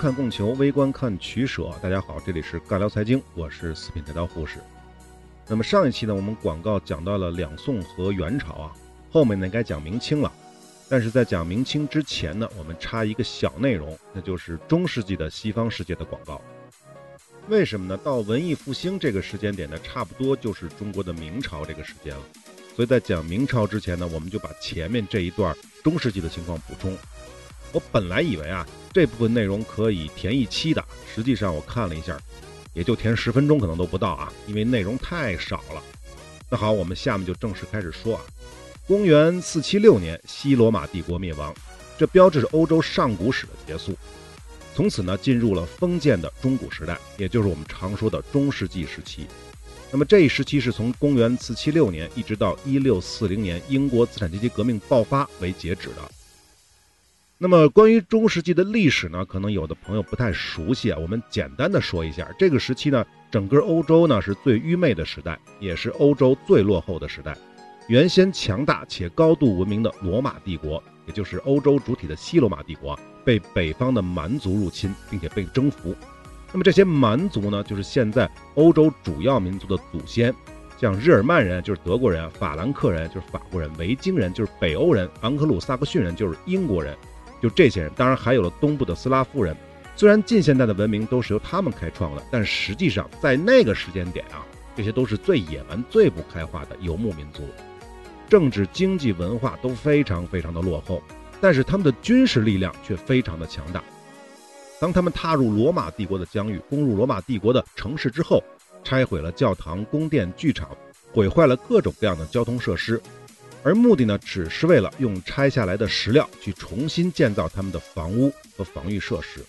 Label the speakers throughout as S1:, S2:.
S1: 看供求，微观看取舍。大家好，这里是尬聊财经，我是四品菜刀护士。那么上一期呢，我们广告讲到了两宋和元朝啊，后面呢该讲明清了。但是在讲明清之前呢，我们插一个小内容，那就是中世纪的西方世界的广告。为什么呢？到文艺复兴这个时间点呢，差不多就是中国的明朝这个时间了。所以在讲明朝之前呢，我们就把前面这一段中世纪的情况补充。我本来以为啊，这部分内容可以填一期的，实际上我看了一下，也就填十分钟可能都不到啊，因为内容太少了。那好，我们下面就正式开始说啊。公元四七六年，西罗马帝国灭亡，这标志着欧洲上古史的结束。从此呢，进入了封建的中古时代，也就是我们常说的中世纪时期。那么这一时期是从公元四七六年一直到一六四零年英国资产阶级革命爆发为截止的。那么关于中世纪的历史呢，可能有的朋友不太熟悉啊，我们简单的说一下。这个时期呢，整个欧洲呢是最愚昧的时代，也是欧洲最落后的时代。原先强大且高度文明的罗马帝国，也就是欧洲主体的西罗马帝国，被北方的蛮族入侵，并且被征服。那么这些蛮族呢，就是现在欧洲主要民族的祖先，像日耳曼人就是德国人，法兰克人就是法国人，维京人就是北欧人，昂克鲁萨克逊人就是英国人，就这些人。当然还有了东部的斯拉夫人。虽然近现代的文明都是由他们开创的，但实际上在那个时间点啊，这些都是最野蛮、最不开化的游牧民族。政治、经济、文化都非常非常的落后，但是他们的军事力量却非常的强大。当他们踏入罗马帝国的疆域，攻入罗马帝国的城市之后，拆毁了教堂、宫殿、剧场，毁坏了各种各样的交通设施，而目的呢，只是为了用拆下来的石料去重新建造他们的房屋和防御设施。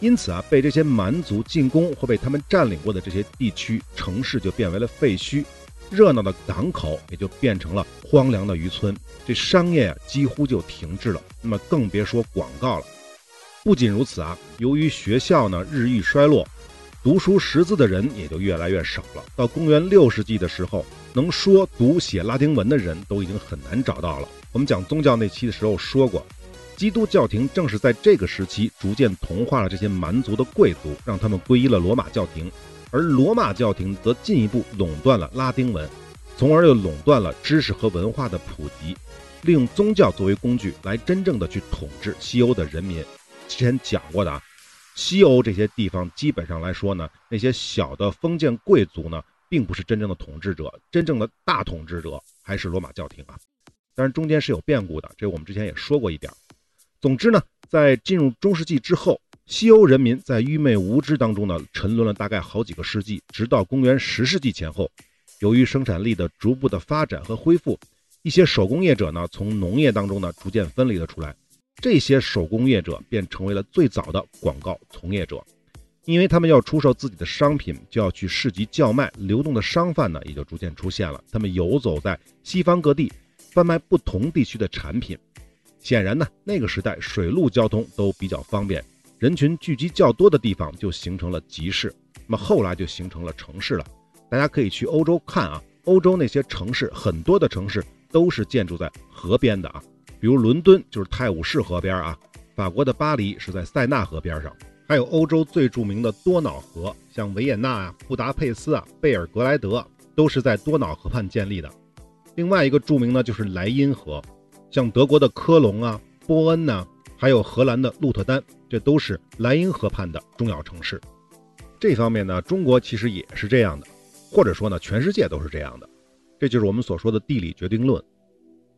S1: 因此啊，被这些蛮族进攻或被他们占领过的这些地区城市就变为了废墟。热闹的港口也就变成了荒凉的渔村，这商业啊几乎就停滞了。那么更别说广告了。不仅如此啊，由于学校呢日益衰落，读书识字的人也就越来越少了。到公元六世纪的时候，能说读写拉丁文的人都已经很难找到了。我们讲宗教那期的时候说过，基督教廷正是在这个时期逐渐同化了这些蛮族的贵族，让他们皈依了罗马教廷。而罗马教廷则进一步垄断了拉丁文，从而又垄断了知识和文化的普及，利用宗教作为工具来真正的去统治西欧的人民。之前讲过的啊，西欧这些地方基本上来说呢，那些小的封建贵族呢，并不是真正的统治者，真正的大统治者还是罗马教廷啊。当然中间是有变故的，这我们之前也说过一点。总之呢，在进入中世纪之后。西欧人民在愚昧无知当中呢，沉沦了大概好几个世纪，直到公元十世纪前后，由于生产力的逐步的发展和恢复，一些手工业者呢，从农业当中呢，逐渐分离了出来。这些手工业者便成为了最早的广告从业者，因为他们要出售自己的商品，就要去市集叫卖，流动的商贩呢，也就逐渐出现了。他们游走在西方各地，贩卖不同地区的产品。显然呢，那个时代水陆交通都比较方便。人群聚集较多的地方就形成了集市，那么后来就形成了城市了。大家可以去欧洲看啊，欧洲那些城市，很多的城市都是建筑在河边的啊，比如伦敦就是泰晤士河边啊，法国的巴黎是在塞纳河边上，还有欧洲最著名的多瑙河，像维也纳啊、布达佩斯啊、贝尔格莱德都是在多瑙河畔建立的。另外一个著名呢就是莱茵河，像德国的科隆啊、波恩呐。还有荷兰的鹿特丹，这都是莱茵河畔的重要城市。这方面呢，中国其实也是这样的，或者说呢，全世界都是这样的。这就是我们所说的地理决定论。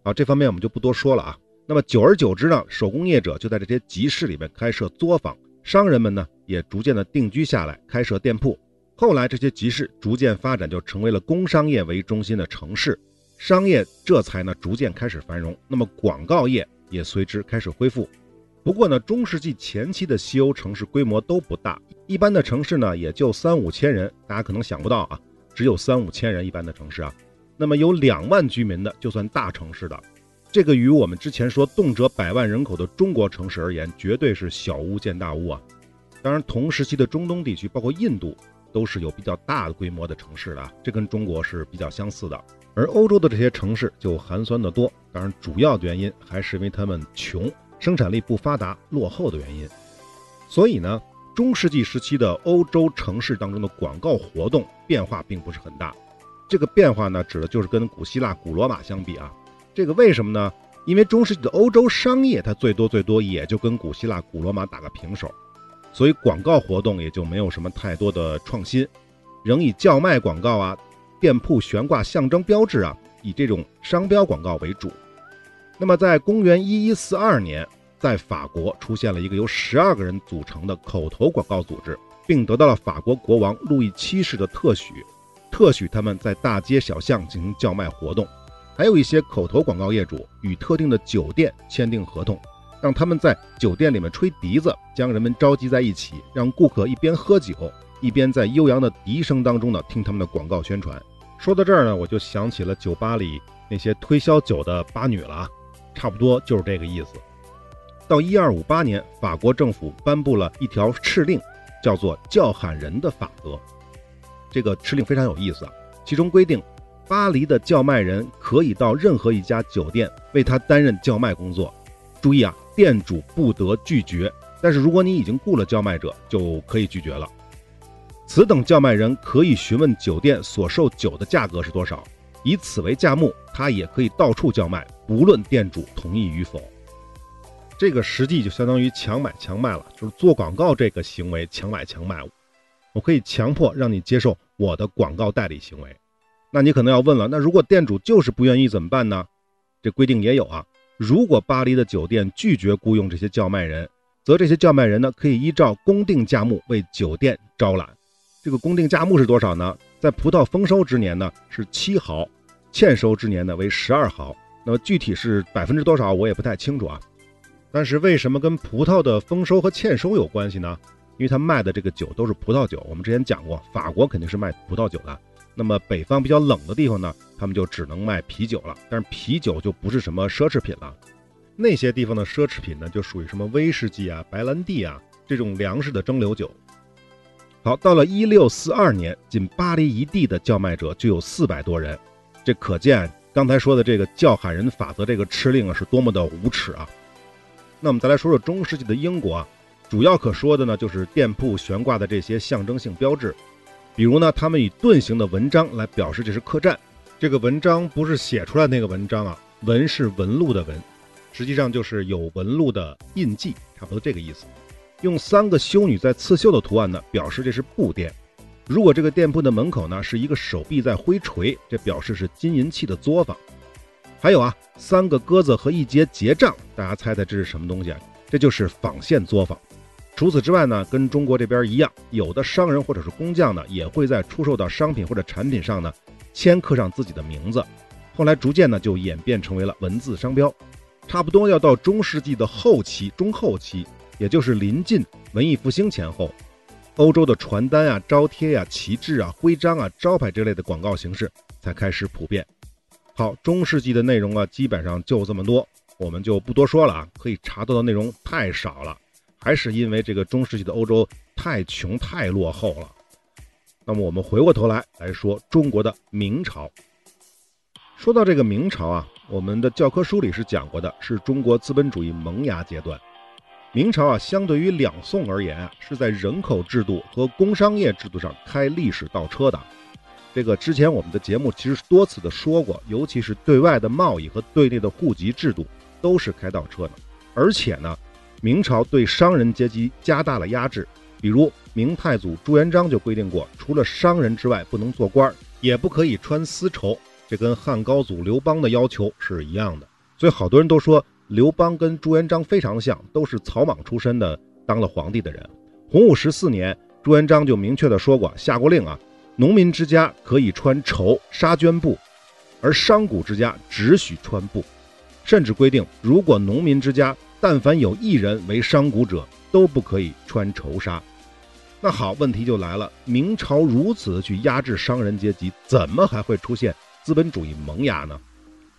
S1: 啊，这方面我们就不多说了啊。那么久而久之呢，手工业者就在这些集市里面开设作坊，商人们呢也逐渐的定居下来，开设店铺。后来这些集市逐渐发展，就成为了工商业为中心的城市，商业这才呢逐渐开始繁荣。那么广告业也随之开始恢复。不过呢，中世纪前期的西欧城市规模都不大，一般的城市呢也就三五千人。大家可能想不到啊，只有三五千人一般的城市啊，那么有两万居民的就算大城市的，这个与我们之前说动辄百万人口的中国城市而言，绝对是小巫见大巫啊。当然，同时期的中东地区，包括印度，都是有比较大的规模的城市的，这跟中国是比较相似的。而欧洲的这些城市就寒酸得多，当然主要的原因还是因为他们穷。生产力不发达、落后的原因。所以呢，中世纪时期的欧洲城市当中的广告活动变化并不是很大。这个变化呢，指的就是跟古希腊、古罗马相比啊。这个为什么呢？因为中世纪的欧洲商业，它最多最多也就跟古希腊、古罗马打个平手，所以广告活动也就没有什么太多的创新，仍以叫卖广告啊、店铺悬挂象征标志啊，以这种商标广告为主。那么，在公元一一四二年，在法国出现了一个由十二个人组成的口头广告组织，并得到了法国国王路易七世的特许，特许他们在大街小巷进行叫卖活动。还有一些口头广告业主与特定的酒店签订合同，让他们在酒店里面吹笛子，将人们召集在一起，让顾客一边喝酒，一边在悠扬的笛声当中呢听他们的广告宣传。说到这儿呢，我就想起了酒吧里那些推销酒的吧女了啊，差不多就是这个意思。到一二五八年，法国政府颁布了一条敕令，叫做“叫喊人的法则”。这个敕令非常有意思啊，其中规定。巴黎的叫卖人可以到任何一家酒店为他担任叫卖工作，注意啊，店主不得拒绝。但是如果你已经雇了叫卖者，就可以拒绝了。此等叫卖人可以询问酒店所售酒的价格是多少，以此为价目，他也可以到处叫卖，不论店主同意与否。这个实际就相当于强买强卖了，就是做广告这个行为强买强卖，我可以强迫让你接受我的广告代理行为。那你可能要问了，那如果店主就是不愿意怎么办呢？这规定也有啊。如果巴黎的酒店拒绝雇佣这些叫卖人，则这些叫卖人呢可以依照公定价目为酒店招揽。这个公定价目是多少呢？在葡萄丰收之年呢是七毫，欠收之年呢为十二毫。那么具体是百分之多少我也不太清楚啊。但是为什么跟葡萄的丰收和欠收有关系呢？因为他卖的这个酒都是葡萄酒。我们之前讲过，法国肯定是卖葡萄酒的。那么北方比较冷的地方呢，他们就只能卖啤酒了。但是啤酒就不是什么奢侈品了，那些地方的奢侈品呢，就属于什么威士忌啊、白兰地啊这种粮食的蒸馏酒。好，到了一六四二年，仅巴黎一地的叫卖者就有四百多人，这可见刚才说的这个叫喊人法则这个敕令啊是多么的无耻啊！那我们再来说说中世纪的英国啊，主要可说的呢就是店铺悬挂的这些象征性标志。比如呢，他们以盾形的文章来表示这是客栈。这个文章不是写出来那个文章啊，纹是纹路的纹，实际上就是有纹路的印记，差不多这个意思。用三个修女在刺绣的图案呢，表示这是布店。如果这个店铺的门口呢是一个手臂在挥锤，这表示是金银器的作坊。还有啊，三个鸽子和一节结账，大家猜猜这是什么东西啊？这就是纺线作坊。除此之外呢，跟中国这边一样，有的商人或者是工匠呢，也会在出售的商品或者产品上呢，签刻上自己的名字。后来逐渐呢，就演变成为了文字商标。差不多要到中世纪的后期、中后期，也就是临近文艺复兴前后，欧洲的传单啊、招贴啊、旗帜啊、徽章啊、招牌之类的广告形式才开始普遍。好，中世纪的内容啊，基本上就这么多，我们就不多说了啊，可以查到的内容太少了。还是因为这个中世纪的欧洲太穷太落后了。那么我们回过头来来说中国的明朝。说到这个明朝啊，我们的教科书里是讲过的，是中国资本主义萌芽阶段。明朝啊，相对于两宋而言啊，是在人口制度和工商业制度上开历史倒车的。这个之前我们的节目其实多次的说过，尤其是对外的贸易和对内的户籍制度都是开倒车的，而且呢。明朝对商人阶级加大了压制，比如明太祖朱元璋就规定过，除了商人之外不能做官，也不可以穿丝绸。这跟汉高祖刘邦的要求是一样的。所以好多人都说刘邦跟朱元璋非常像，都是草莽出身的当了皇帝的人。洪武十四年，朱元璋就明确的说过，下过令啊，农民之家可以穿绸纱绢布，而商贾之家只许穿布，甚至规定，如果农民之家但凡有一人为商贾者，都不可以穿绸纱。那好，问题就来了：明朝如此去压制商人阶级，怎么还会出现资本主义萌芽呢？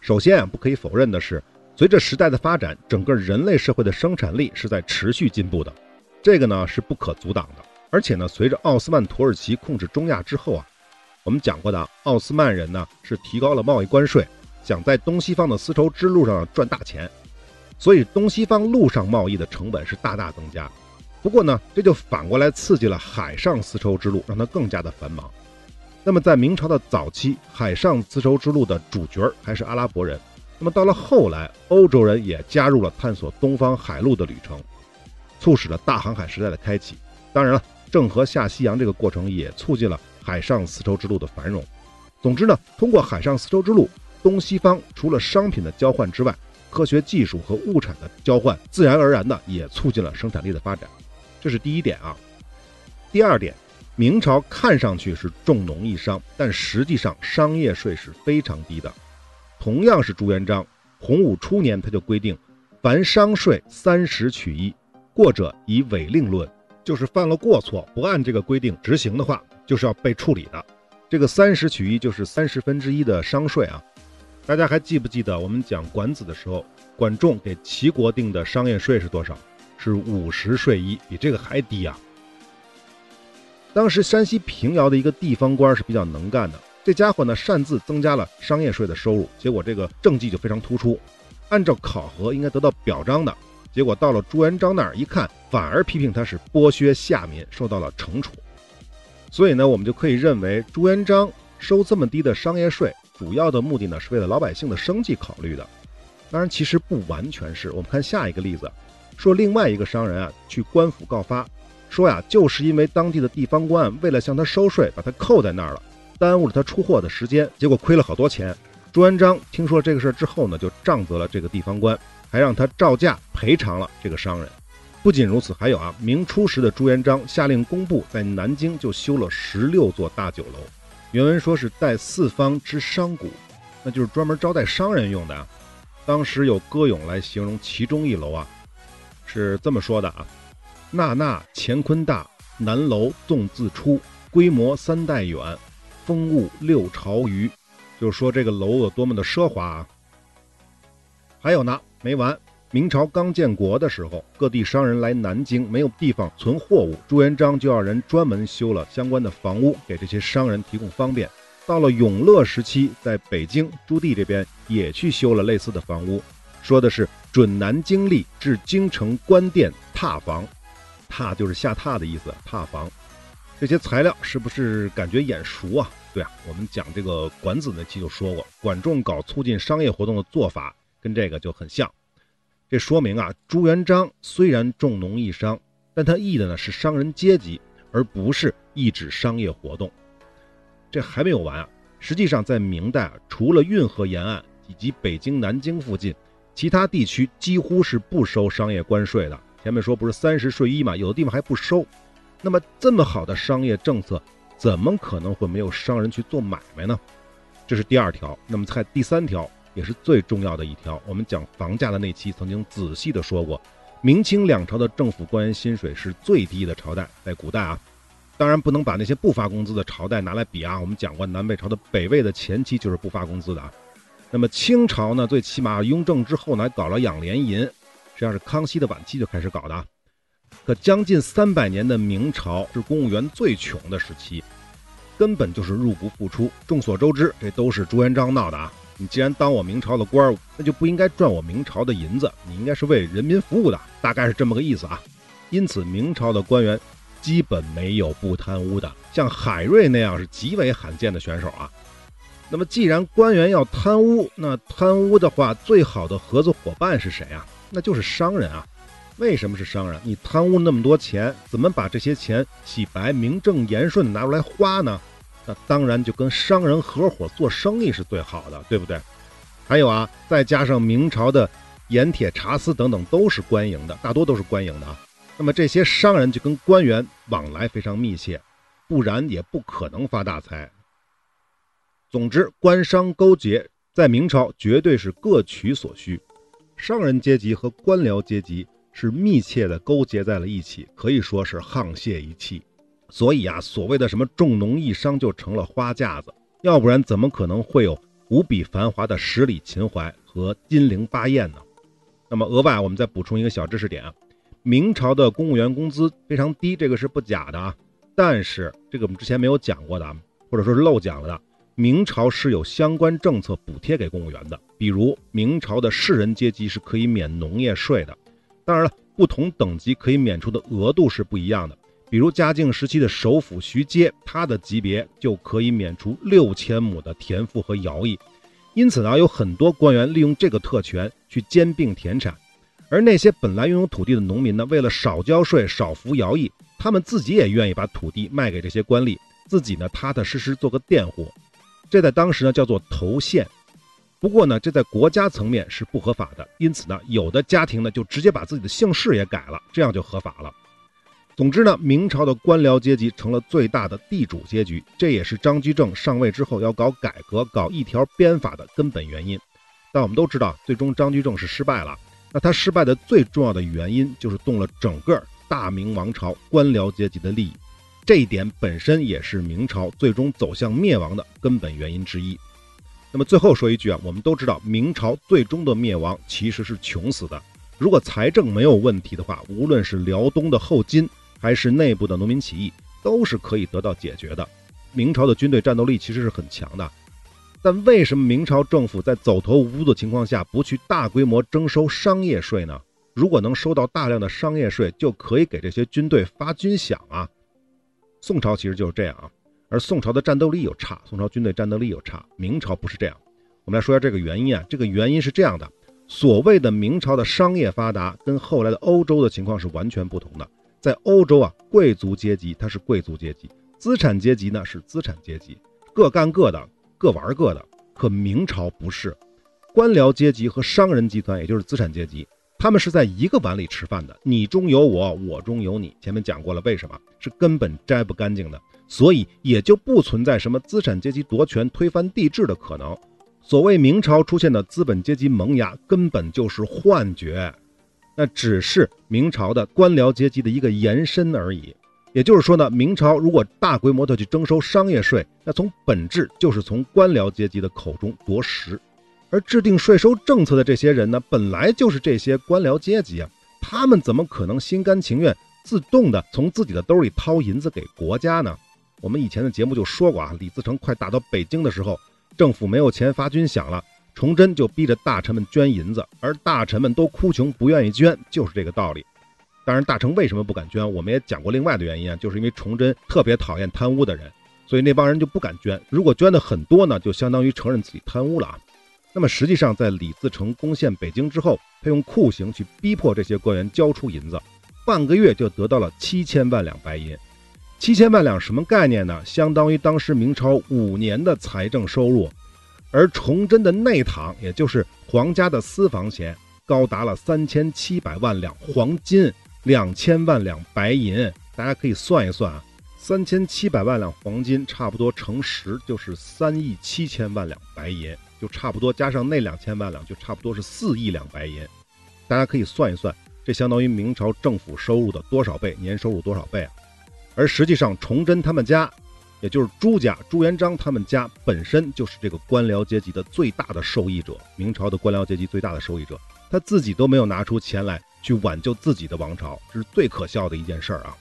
S1: 首先啊，不可以否认的是，随着时代的发展，整个人类社会的生产力是在持续进步的，这个呢是不可阻挡的。而且呢，随着奥斯曼土耳其控制中亚之后啊，我们讲过的，奥斯曼人呢是提高了贸易关税，想在东西方的丝绸之路上赚大钱。所以，东西方陆上贸易的成本是大大增加。不过呢，这就反过来刺激了海上丝绸之路，让它更加的繁忙。那么在明朝的早期，海上丝绸之路的主角还是阿拉伯人。那么到了后来，欧洲人也加入了探索东方海路的旅程，促使了大航海时代的开启。当然了，郑和下西洋这个过程也促进了海上丝绸之路的繁荣。总之呢，通过海上丝绸之路，东西方除了商品的交换之外，科学技术和物产的交换，自然而然的也促进了生产力的发展。这是第一点啊。第二点。明朝看上去是重农抑商，但实际上商业税是非常低的。同样是朱元璋，洪武初年他就规定，凡商税三十取一，过者以违令论，就是犯了过错不按这个规定执行的话，就是要被处理的。这个三十取一就是三十分之一的商税啊。大家还记不记得我们讲管子的时候，管仲给齐国定的商业税是多少？是五十税一，比这个还低啊。当时山西平遥的一个地方官是比较能干的，这家伙呢擅自增加了商业税的收入，结果这个政绩就非常突出。按照考核应该得到表彰的，结果到了朱元璋那儿一看，反而批评他是剥削下民，受到了惩处。所以呢，我们就可以认为朱元璋收这么低的商业税，主要的目的呢是为了老百姓的生计考虑的。当然，其实不完全是。我们看下一个例子，说另外一个商人啊去官府告发。说呀，就是因为当地的地方官为了向他收税，把他扣在那儿了，耽误了他出货的时间，结果亏了好多钱。朱元璋听说这个事儿之后呢，就杖责了这个地方官，还让他照价赔偿了这个商人。不仅如此，还有啊，明初时的朱元璋下令工部在南京就修了十六座大酒楼，原文说是带四方之商贾，那就是专门招待商人用的啊。当时有歌咏来形容其中一楼啊，是这么说的啊。那那乾坤大，南楼纵自出，规模三代远，风物六朝余。就是说这个楼有多么的奢华啊！还有呢，没完。明朝刚建国的时候，各地商人来南京没有地方存货物，朱元璋就让人专门修了相关的房屋，给这些商人提供方便。到了永乐时期，在北京朱棣这边也去修了类似的房屋，说的是准南京吏至京城官店踏房。踏就是下榻的意思，踏房，这些材料是不是感觉眼熟啊？对啊，我们讲这个管子那期就说过，管仲搞促进商业活动的做法跟这个就很像。这说明啊，朱元璋虽然重农抑商，但他抑的呢是商人阶级，而不是抑制商业活动。这还没有完啊，实际上在明代啊，除了运河沿岸以及北京、南京附近，其他地区几乎是不收商业关税的。前面说不是三十税一嘛，有的地方还不收。那么这么好的商业政策，怎么可能会没有商人去做买卖呢？这是第二条。那么在第三条也是最重要的一条，我们讲房价的那期曾经仔细的说过，明清两朝的政府官员薪水是最低的朝代，在古代啊，当然不能把那些不发工资的朝代拿来比啊。我们讲过南北朝的北魏的前期就是不发工资的啊。那么清朝呢，最起码雍正之后呢，还搞了养廉银。实际上是康熙的晚期就开始搞的，可将近三百年的明朝是公务员最穷的时期，根本就是入不敷出。众所周知，这都是朱元璋闹的啊！你既然当我明朝的官儿，那就不应该赚我明朝的银子，你应该是为人民服务的，大概是这么个意思啊。因此，明朝的官员基本没有不贪污的，像海瑞那样是极为罕见的选手啊。那么，既然官员要贪污，那贪污的话，最好的合作伙伴是谁啊？那就是商人啊，为什么是商人？你贪污那么多钱，怎么把这些钱洗白、名正言顺拿出来花呢？那当然就跟商人合伙做生意是最好的，对不对？还有啊，再加上明朝的盐铁茶丝等等都是官营的，大多都是官营的啊。那么这些商人就跟官员往来非常密切，不然也不可能发大财。总之，官商勾结在明朝绝对是各取所需。商人阶级和官僚阶级是密切的勾结在了一起，可以说是沆瀣一气。所以啊，所谓的什么重农抑商就成了花架子，要不然怎么可能会有无比繁华的十里秦淮和金陵八艳呢？那么额外我们再补充一个小知识点啊，明朝的公务员工资非常低，这个是不假的啊。但是这个我们之前没有讲过的，或者说是漏讲了的。明朝是有相关政策补贴给公务员的，比如明朝的士人阶级是可以免农业税的。当然了，不同等级可以免除的额度是不一样的。比如嘉靖时期的首辅徐阶，他的级别就可以免除六千亩的田赋和徭役。因此呢，有很多官员利用这个特权去兼并田产，而那些本来拥有土地的农民呢，为了少交税、少服徭役，他们自己也愿意把土地卖给这些官吏，自己呢踏踏实实做个佃户。这在当时呢叫做投县。不过呢，这在国家层面是不合法的，因此呢，有的家庭呢就直接把自己的姓氏也改了，这样就合法了。总之呢，明朝的官僚阶级成了最大的地主阶级，这也是张居正上位之后要搞改革、搞一条鞭法的根本原因。但我们都知道，最终张居正是失败了。那他失败的最重要的原因，就是动了整个大明王朝官僚阶级的利益。这一点本身也是明朝最终走向灭亡的根本原因之一。那么最后说一句啊，我们都知道，明朝最终的灭亡其实是穷死的。如果财政没有问题的话，无论是辽东的后金。还是内部的农民起义都是可以得到解决的。明朝的军队战斗力其实是很强的，但为什么明朝政府在走投无路的情况下不去大规模征收商业税呢？如果能收到大量的商业税，就可以给这些军队发军饷啊。宋朝其实就是这样啊，而宋朝的战斗力又差，宋朝军队战斗力又差。明朝不是这样。我们来说一下这个原因啊，这个原因是这样的：所谓的明朝的商业发达，跟后来的欧洲的情况是完全不同的。在欧洲啊，贵族阶级它是贵族阶级，资产阶级呢是资产阶级，各干各的，各玩各的。可明朝不是，官僚阶级和商人集团，也就是资产阶级，他们是在一个碗里吃饭的，你中有我，我中有你。前面讲过了，为什么是根本摘不干净的，所以也就不存在什么资产阶级夺权、推翻帝制的可能。所谓明朝出现的资本阶级萌芽，根本就是幻觉。那只是明朝的官僚阶级的一个延伸而已。也就是说呢，明朝如果大规模的去征收商业税，那从本质就是从官僚阶级的口中夺食。而制定税收政策的这些人呢，本来就是这些官僚阶级啊，他们怎么可能心甘情愿自动的从自己的兜里掏银子给国家呢？我们以前的节目就说过啊，李自成快打到北京的时候，政府没有钱发军饷了。崇祯就逼着大臣们捐银子，而大臣们都哭穷，不愿意捐，就是这个道理。当然，大臣为什么不敢捐？我们也讲过另外的原因啊，就是因为崇祯特别讨厌贪污的人，所以那帮人就不敢捐。如果捐的很多呢，就相当于承认自己贪污了啊。那么实际上，在李自成攻陷北京之后，他用酷刑去逼迫这些官员交出银子，半个月就得到了七千万两白银。七千万两什么概念呢？相当于当时明朝五年的财政收入。而崇祯的内堂，也就是皇家的私房钱，高达了三千七百万两黄金，两千万两白银。大家可以算一算啊，三千七百万两黄金，差不多乘十就是三亿七千万两白银，就差不多加上那两千万两，就差不多是四亿两白银。大家可以算一算，这相当于明朝政府收入的多少倍？年收入多少倍啊？而实际上，崇祯他们家。也就是朱家朱元璋他们家本身就是这个官僚阶级的最大的受益者，明朝的官僚阶级最大的受益者，他自己都没有拿出钱来去挽救自己的王朝，这是最可笑的一件事儿啊。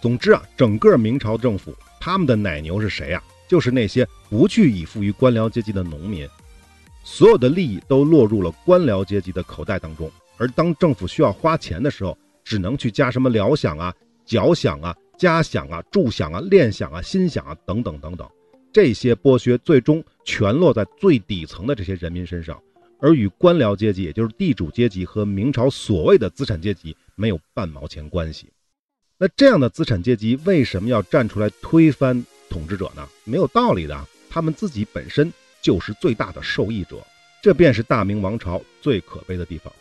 S1: 总之啊，整个明朝政府他们的奶牛是谁啊？就是那些不去依附于官僚阶级的农民，所有的利益都落入了官僚阶级的口袋当中，而当政府需要花钱的时候，只能去加什么粮饷啊、缴饷啊。家饷啊、住饷啊、练饷啊、薪饷啊等等等等，这些剥削最终全落在最底层的这些人民身上，而与官僚阶级，也就是地主阶级和明朝所谓的资产阶级没有半毛钱关系。那这样的资产阶级为什么要站出来推翻统治者呢？没有道理的，他们自己本身就是最大的受益者，这便是大明王朝最可悲的地方。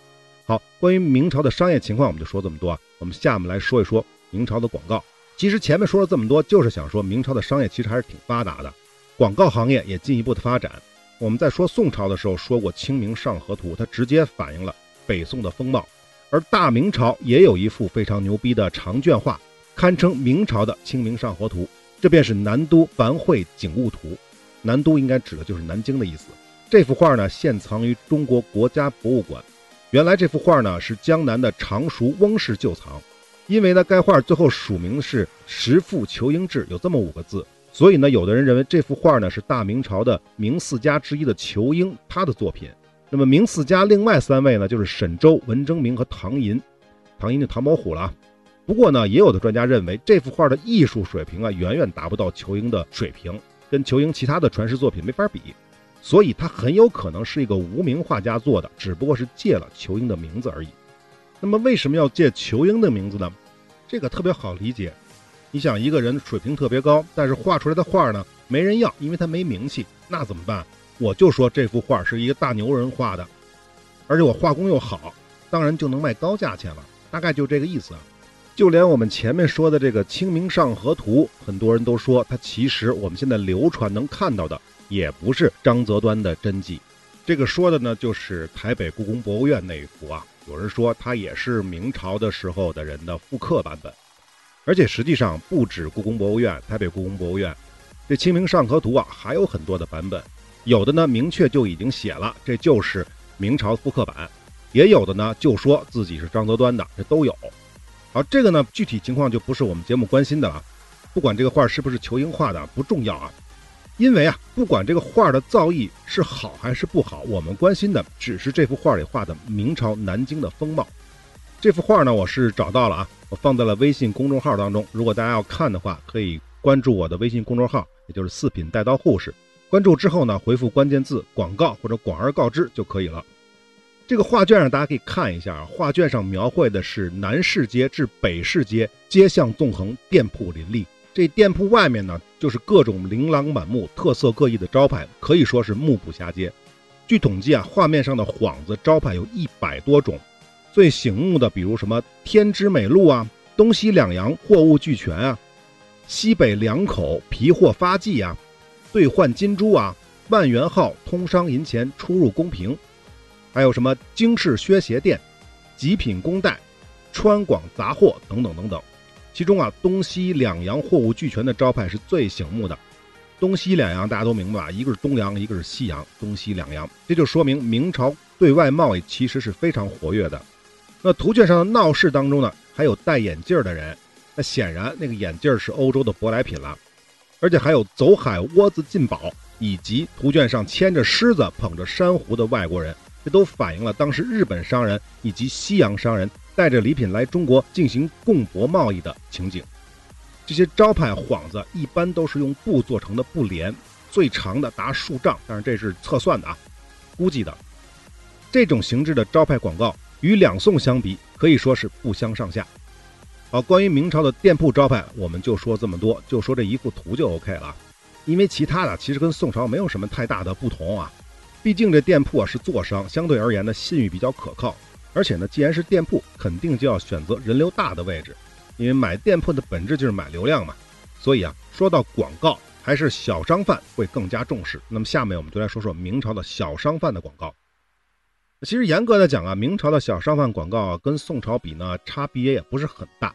S1: 好，关于明朝的商业情况，我们就说这么多啊。我们下面来说一说明朝的广告。其实前面说了这么多，就是想说明朝的商业其实还是挺发达的，广告行业也进一步的发展。我们在说宋朝的时候说过《清明上河图》，它直接反映了北宋的风貌。而大明朝也有一幅非常牛逼的长卷画，堪称明朝的《清明上河图》，这便是南都繁会景物图。南都应该指的就是南京的意思。这幅画呢，现藏于中国国家博物馆。原来这幅画呢，是江南的常熟翁氏旧藏。因为呢，该画最后署名是“石父裘英志”，有这么五个字，所以呢，有的人认为这幅画呢是大明朝的明四家之一的裘英他的作品。那么明四家另外三位呢，就是沈周、文征明和唐寅。唐寅就唐伯虎了。不过呢，也有的专家认为这幅画的艺术水平啊，远远达不到仇英的水平，跟仇英其他的传世作品没法比，所以它很有可能是一个无名画家做的，只不过是借了仇英的名字而已。那么为什么要借仇英的名字呢？这个特别好理解。你想一个人水平特别高，但是画出来的画呢没人要，因为他没名气，那怎么办？我就说这幅画是一个大牛人画的，而且我画工又好，当然就能卖高价钱了。大概就这个意思啊。就连我们前面说的这个《清明上河图》，很多人都说它其实我们现在流传能看到的也不是张择端的真迹。这个说的呢，就是台北故宫博物院那一幅啊。有人说它也是明朝的时候的人的复刻版本，而且实际上不止故宫博物院、台北故宫博物院，这《清明上河图》啊还有很多的版本，有的呢明确就已经写了这就是明朝复刻版，也有的呢就说自己是张择端的，这都有。好，这个呢，具体情况就不是我们节目关心的了。不管这个画是不是仇英画的，不重要啊。因为啊，不管这个画的造诣是好还是不好，我们关心的只是这幅画里画的明朝南京的风貌。这幅画呢，我是找到了啊，我放在了微信公众号当中。如果大家要看的话，可以关注我的微信公众号，也就是四品带刀护士。关注之后呢，回复关键字“广告”或者“广而告之”就可以了。这个画卷上，大家可以看一下啊。画卷上描绘的是南市街至北市街，街巷纵横，店铺林立。这店铺外面呢，就是各种琳琅满目、特色各异的招牌，可以说是目不暇接。据统计啊，画面上的幌子招牌有一百多种。最醒目的，比如什么天之美路啊，东西两洋货物俱全啊，西北两口皮货发迹啊，兑换金珠啊，万元号通商银钱出入公平。还有什么京式靴鞋店、极品工带、川广杂货等等等等，其中啊东西两洋货物俱全的招牌是最醒目的。东西两洋大家都明白吧？一个是东洋，一个是西洋，东西两洋，这就说明明朝对外贸易其实是非常活跃的。那图卷上的闹市当中呢，还有戴眼镜的人，那显然那个眼镜是欧洲的舶来品了，而且还有走海窝子进宝，以及图卷上牵着狮子捧着珊瑚的外国人。这都反映了当时日本商人以及西洋商人带着礼品来中国进行共博贸易的情景。这些招牌幌子一般都是用布做成的布帘，最长的达数丈，但是这是测算的啊，估计的。这种形制的招牌广告与两宋相比，可以说是不相上下。好，关于明朝的店铺招牌，我们就说这么多，就说这一幅图就 OK 了，因为其他的其实跟宋朝没有什么太大的不同啊。毕竟这店铺啊是坐商，相对而言呢信誉比较可靠，而且呢既然是店铺，肯定就要选择人流大的位置，因为买店铺的本质就是买流量嘛。所以啊，说到广告，还是小商贩会更加重视。那么下面我们就来说说明朝的小商贩的广告。其实严格的讲啊，明朝的小商贩广告跟宋朝比呢，差别也不是很大，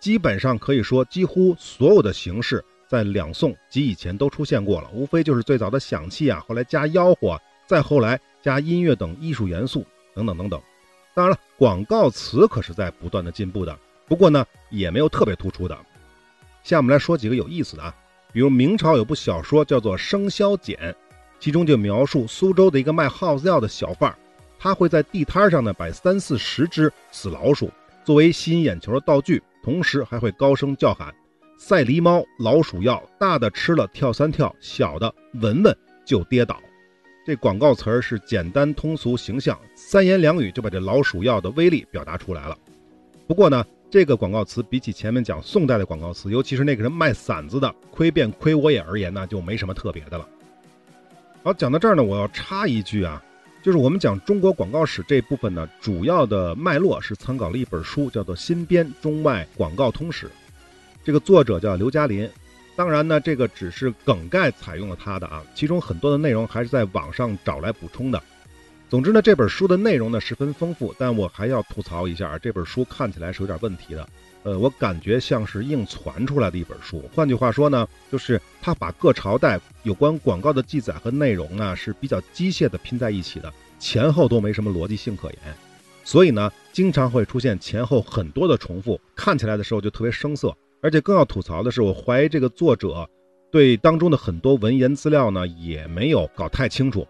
S1: 基本上可以说几乎所有的形式在两宋及以前都出现过了，无非就是最早的响器啊，后来加吆喝。再后来加音乐等艺术元素等等等等，当然了，广告词可是在不断的进步的。不过呢，也没有特别突出的。下面我们来说几个有意思的啊，比如明朝有部小说叫做《生肖简》，其中就描述苏州的一个卖耗子药的小贩，他会在地摊上呢摆三四十只死老鼠作为吸引眼球的道具，同时还会高声叫喊：“赛狸猫，老鼠药，大的吃了跳三跳，小的闻闻就跌倒。”这广告词儿是简单通俗形象，三言两语就把这老鼠药的威力表达出来了。不过呢，这个广告词比起前面讲宋代的广告词，尤其是那个人卖馓子的“亏便亏我也”而言呢，就没什么特别的了。好，讲到这儿呢，我要插一句啊，就是我们讲中国广告史这部分呢，主要的脉络是参考了一本书，叫做《新编中外广告通史》，这个作者叫刘嘉林。当然呢，这个只是梗概采用了它的啊，其中很多的内容还是在网上找来补充的。总之呢，这本书的内容呢十分丰富，但我还要吐槽一下，这本书看起来是有点问题的。呃，我感觉像是硬传出来的一本书。换句话说呢，就是它把各朝代有关广告的记载和内容呢是比较机械的拼在一起的，前后都没什么逻辑性可言，所以呢，经常会出现前后很多的重复，看起来的时候就特别生涩。而且更要吐槽的是，我怀疑这个作者对当中的很多文言资料呢也没有搞太清楚。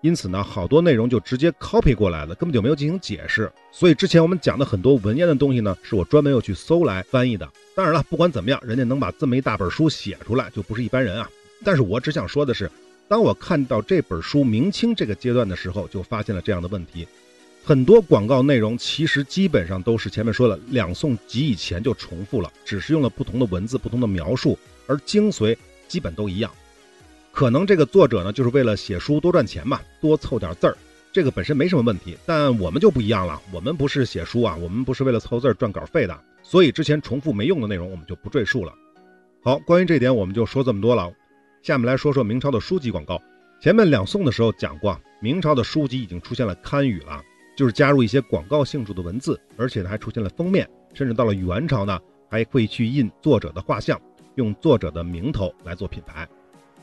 S1: 因此呢，好多内容就直接 copy 过来了，根本就没有进行解释。所以之前我们讲的很多文言的东西呢，是我专门又去搜来翻译的。当然了，不管怎么样，人家能把这么一大本书写出来，就不是一般人啊。但是我只想说的是，当我看到这本书明清这个阶段的时候，就发现了这样的问题。很多广告内容其实基本上都是前面说的，两宋及以前就重复了，只是用了不同的文字、不同的描述，而精髓基本都一样。可能这个作者呢，就是为了写书多赚钱嘛，多凑点字儿，这个本身没什么问题。但我们就不一样了，我们不是写书啊，我们不是为了凑字儿赚稿费的，所以之前重复没用的内容我们就不赘述了。好，关于这点我们就说这么多了。下面来说说明朝的书籍广告。前面两宋的时候讲过，明朝的书籍已经出现了刊语了。就是加入一些广告性质的文字，而且呢还出现了封面，甚至到了元朝呢还会去印作者的画像，用作者的名头来做品牌。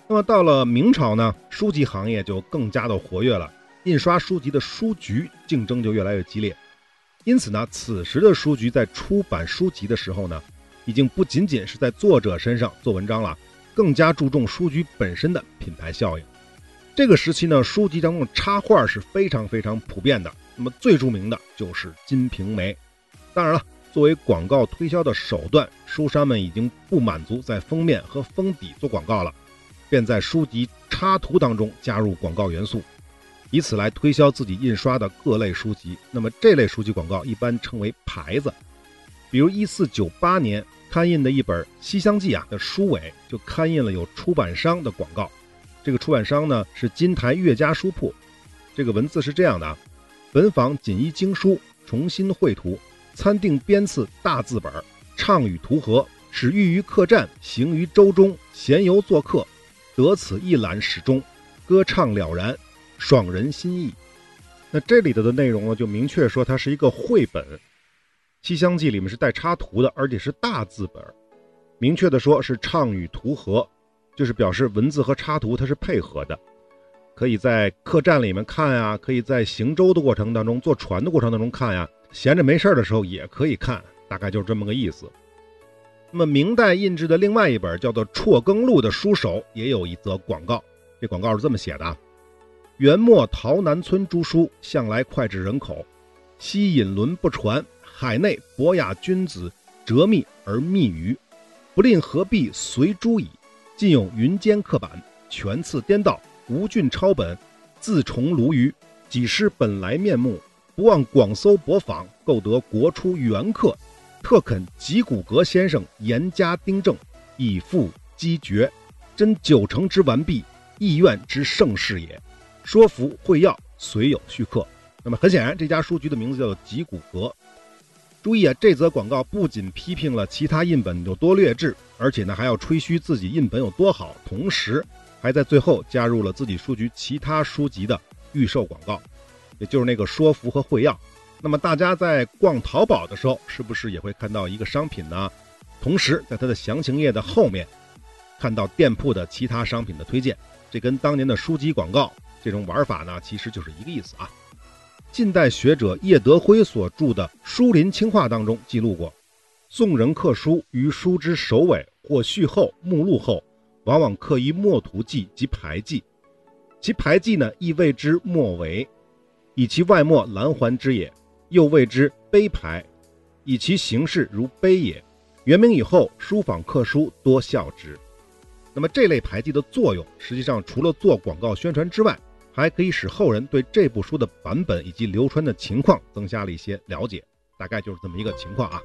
S1: 那么到了明朝呢，书籍行业就更加的活跃了，印刷书籍的书局竞争就越来越激烈。因此呢，此时的书局在出版书籍的时候呢，已经不仅仅是在作者身上做文章了，更加注重书局本身的品牌效应。这个时期呢，书籍当中的插画是非常非常普遍的。那么最著名的就是《金瓶梅》。当然了，作为广告推销的手段，书商们已经不满足在封面和封底做广告了，便在书籍插图当中加入广告元素，以此来推销自己印刷的各类书籍。那么这类书籍广告一般称为牌子。比如一四九八年刊印的一本《西厢记》啊的书尾就刊印了有出版商的广告。这个出版商呢是金台岳家书铺，这个文字是这样的啊：本坊锦衣经书重新绘图，参定编次大字本，畅与图和，使寓于客栈，行于舟中，闲游作客，得此一览始终，歌唱了然，爽人心意。那这里头的内容呢，就明确说它是一个绘本，《西厢记》里面是带插图的，而且是大字本，明确的说是畅语图和。就是表示文字和插图它是配合的，可以在客栈里面看呀，可以在行舟的过程当中、坐船的过程当中看呀，闲着没事的时候也可以看，大概就是这么个意思。那么明代印制的另外一本叫做《辍耕录》的书首也有一则广告，这广告是这么写的：元末洮南村诸书向来脍炙人口，昔引轮不传，海内博雅君子折密而密于，不吝何必随诸矣。尽有云间刻板，全次颠倒，无俊抄本，自重鲈鱼，几失本来面目。不忘广搜博访，购得国出原刻，特恳吉古阁先生严加订正，以复积绝，真九成之完毕，意愿之盛世也。说服会要，虽有续刻。那么很显然，这家书局的名字叫做吉古阁。注意啊，这则广告不仅批评了其他印本有多劣质，而且呢还要吹嘘自己印本有多好，同时还在最后加入了自己书局其他书籍的预售广告，也就是那个说服和会要。那么大家在逛淘宝的时候，是不是也会看到一个商品呢？同时在它的详情页的后面，看到店铺的其他商品的推荐，这跟当年的书籍广告这种玩法呢，其实就是一个意思啊。近代学者叶德辉所著的《书林清话》当中记录过，宋人刻书于书之首尾或序后、目录后，往往刻一墨图记及牌记。其牌记呢，亦谓之墨为，以其外墨蓝环之也；又谓之碑牌，以其形式如碑也。元明以后，书坊刻书多效之。那么这类牌记的作用，实际上除了做广告宣传之外，还可以使后人对这部书的版本以及流传的情况增加了一些了解，大概就是这么一个情况啊。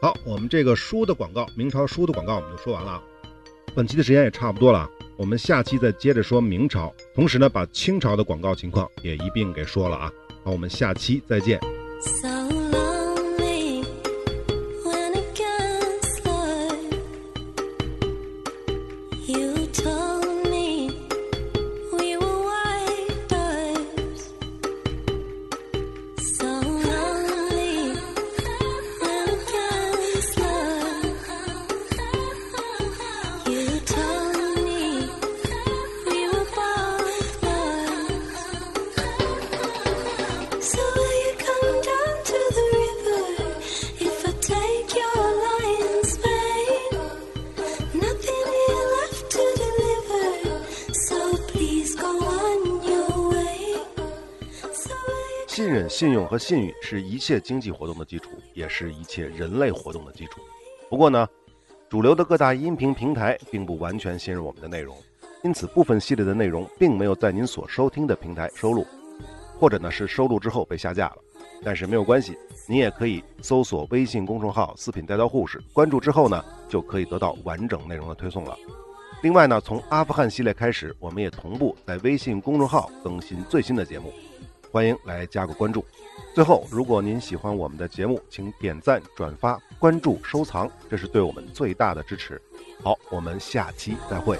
S1: 好，我们这个书的广告，明朝书的广告我们就说完了。本期的时间也差不多了，我们下期再接着说明朝，同时呢把清朝的广告情况也一并给说了啊。好，我们下期再见。信、用和信誉是一切经济活动的基础，也是一切人类活动的基础。不过呢，主流的各大音频平台并不完全信任我们的内容，因此部分系列的内容并没有在您所收听的平台收录，或者呢是收录之后被下架了。但是没有关系，您也可以搜索微信公众号“四品带刀护士”，关注之后呢，就可以得到完整内容的推送了。另外呢，从阿富汗系列开始，我们也同步在微信公众号更新最新的节目。欢迎来加个关注。最后，如果您喜欢我们的节目，请点赞、转发、关注、收藏，这是对我们最大的支持。好，我们下期再会。